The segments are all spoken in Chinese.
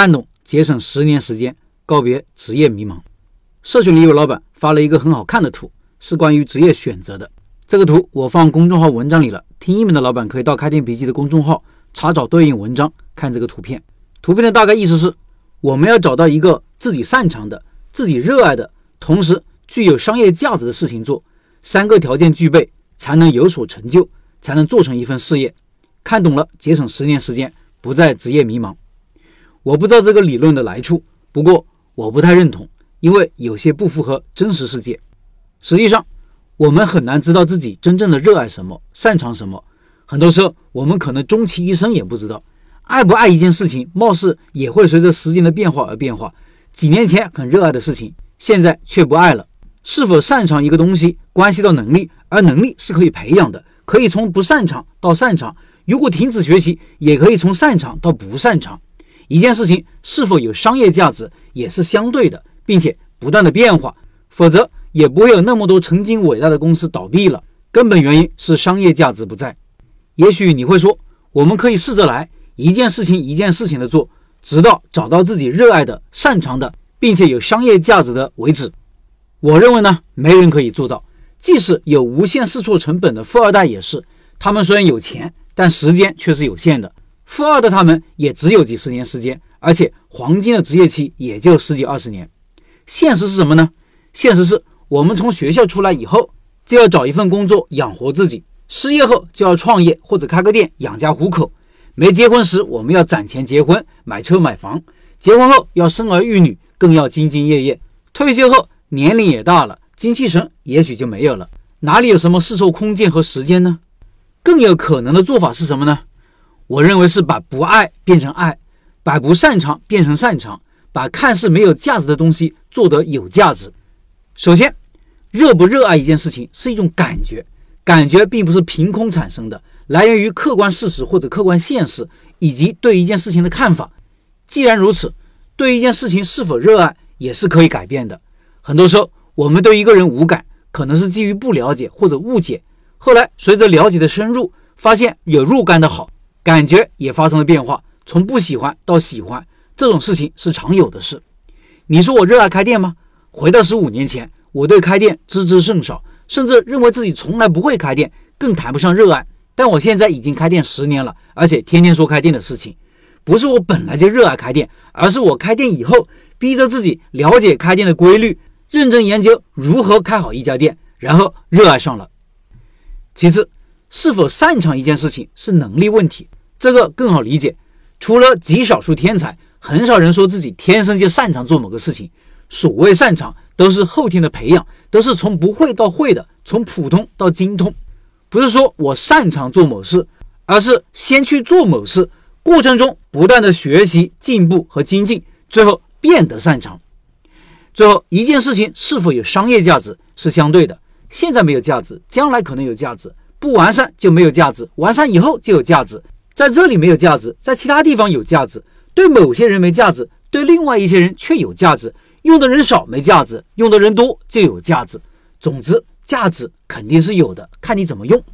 看懂，节省十年时间，告别职业迷茫。社群里有老板发了一个很好看的图，是关于职业选择的。这个图我放公众号文章里了，听音频的老板可以到开店笔记的公众号查找对应文章，看这个图片。图片的大概意思是，我们要找到一个自己擅长的、自己热爱的，同时具有商业价值的事情做，三个条件具备，才能有所成就，才能做成一份事业。看懂了，节省十年时间，不再职业迷茫。我不知道这个理论的来处，不过我不太认同，因为有些不符合真实世界。实际上，我们很难知道自己真正的热爱什么、擅长什么。很多时候，我们可能终其一生也不知道。爱不爱一件事情，貌似也会随着时间的变化而变化。几年前很热爱的事情，现在却不爱了。是否擅长一个东西，关系到能力，而能力是可以培养的，可以从不擅长到擅长。如果停止学习，也可以从擅长到不擅长。一件事情是否有商业价值也是相对的，并且不断的变化，否则也不会有那么多曾经伟大的公司倒闭了。根本原因是商业价值不在。也许你会说，我们可以试着来一件事情一件事情的做，直到找到自己热爱的、擅长的，并且有商业价值的为止。我认为呢，没人可以做到。即使有无限试错成本的富二代也是，他们虽然有钱，但时间却是有限的。富二的他们也只有几十年时间，而且黄金的职业期也就十几二十年。现实是什么呢？现实是我们从学校出来以后，就要找一份工作养活自己；失业后就要创业或者开个店养家糊口。没结婚时，我们要攒钱结婚、买车买房；结婚后要生儿育女，更要兢兢业业。退休后年龄也大了，精气神也许就没有了，哪里有什么试错空间和时间呢？更有可能的做法是什么呢？我认为是把不爱变成爱，把不擅长变成擅长，把看似没有价值的东西做得有价值。首先，热不热爱一件事情是一种感觉，感觉并不是凭空产生的，来源于客观事实或者客观现实以及对一件事情的看法。既然如此，对一件事情是否热爱也是可以改变的。很多时候，我们对一个人无感，可能是基于不了解或者误解，后来随着了解的深入，发现有若干的好。感觉也发生了变化，从不喜欢到喜欢，这种事情是常有的事。你说我热爱开店吗？回到十五年前，我对开店知之甚少，甚至认为自己从来不会开店，更谈不上热爱。但我现在已经开店十年了，而且天天说开店的事情。不是我本来就热爱开店，而是我开店以后，逼着自己了解开店的规律，认真研究如何开好一家店，然后热爱上了。其次。是否擅长一件事情是能力问题，这个更好理解。除了极少数天才，很少人说自己天生就擅长做某个事情。所谓擅长，都是后天的培养，都是从不会到会的，从普通到精通。不是说我擅长做某事，而是先去做某事，过程中不断的学习、进步和精进，最后变得擅长。最后一件事情是否有商业价值是相对的，现在没有价值，将来可能有价值。不完善就没有价值，完善以后就有价值。在这里没有价值，在其他地方有价值。对某些人没价值，对另外一些人却有价值。用的人少没价值，用的人多就有价值。总之，价值肯定是有的，看你怎么用。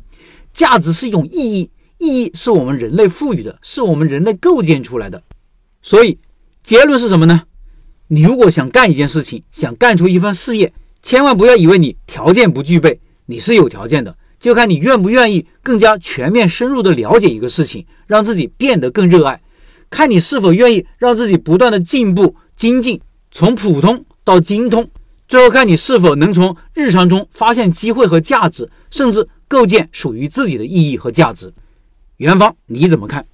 价值是一种意义，意义是我们人类赋予的，是我们人类构建出来的。所以，结论是什么呢？你如果想干一件事情，想干出一番事业，千万不要以为你条件不具备，你是有条件的。就看你愿不愿意更加全面深入的了解一个事情，让自己变得更热爱；看你是否愿意让自己不断的进步精进，从普通到精通；最后看你是否能从日常中发现机会和价值，甚至构建属于自己的意义和价值。元芳，你怎么看？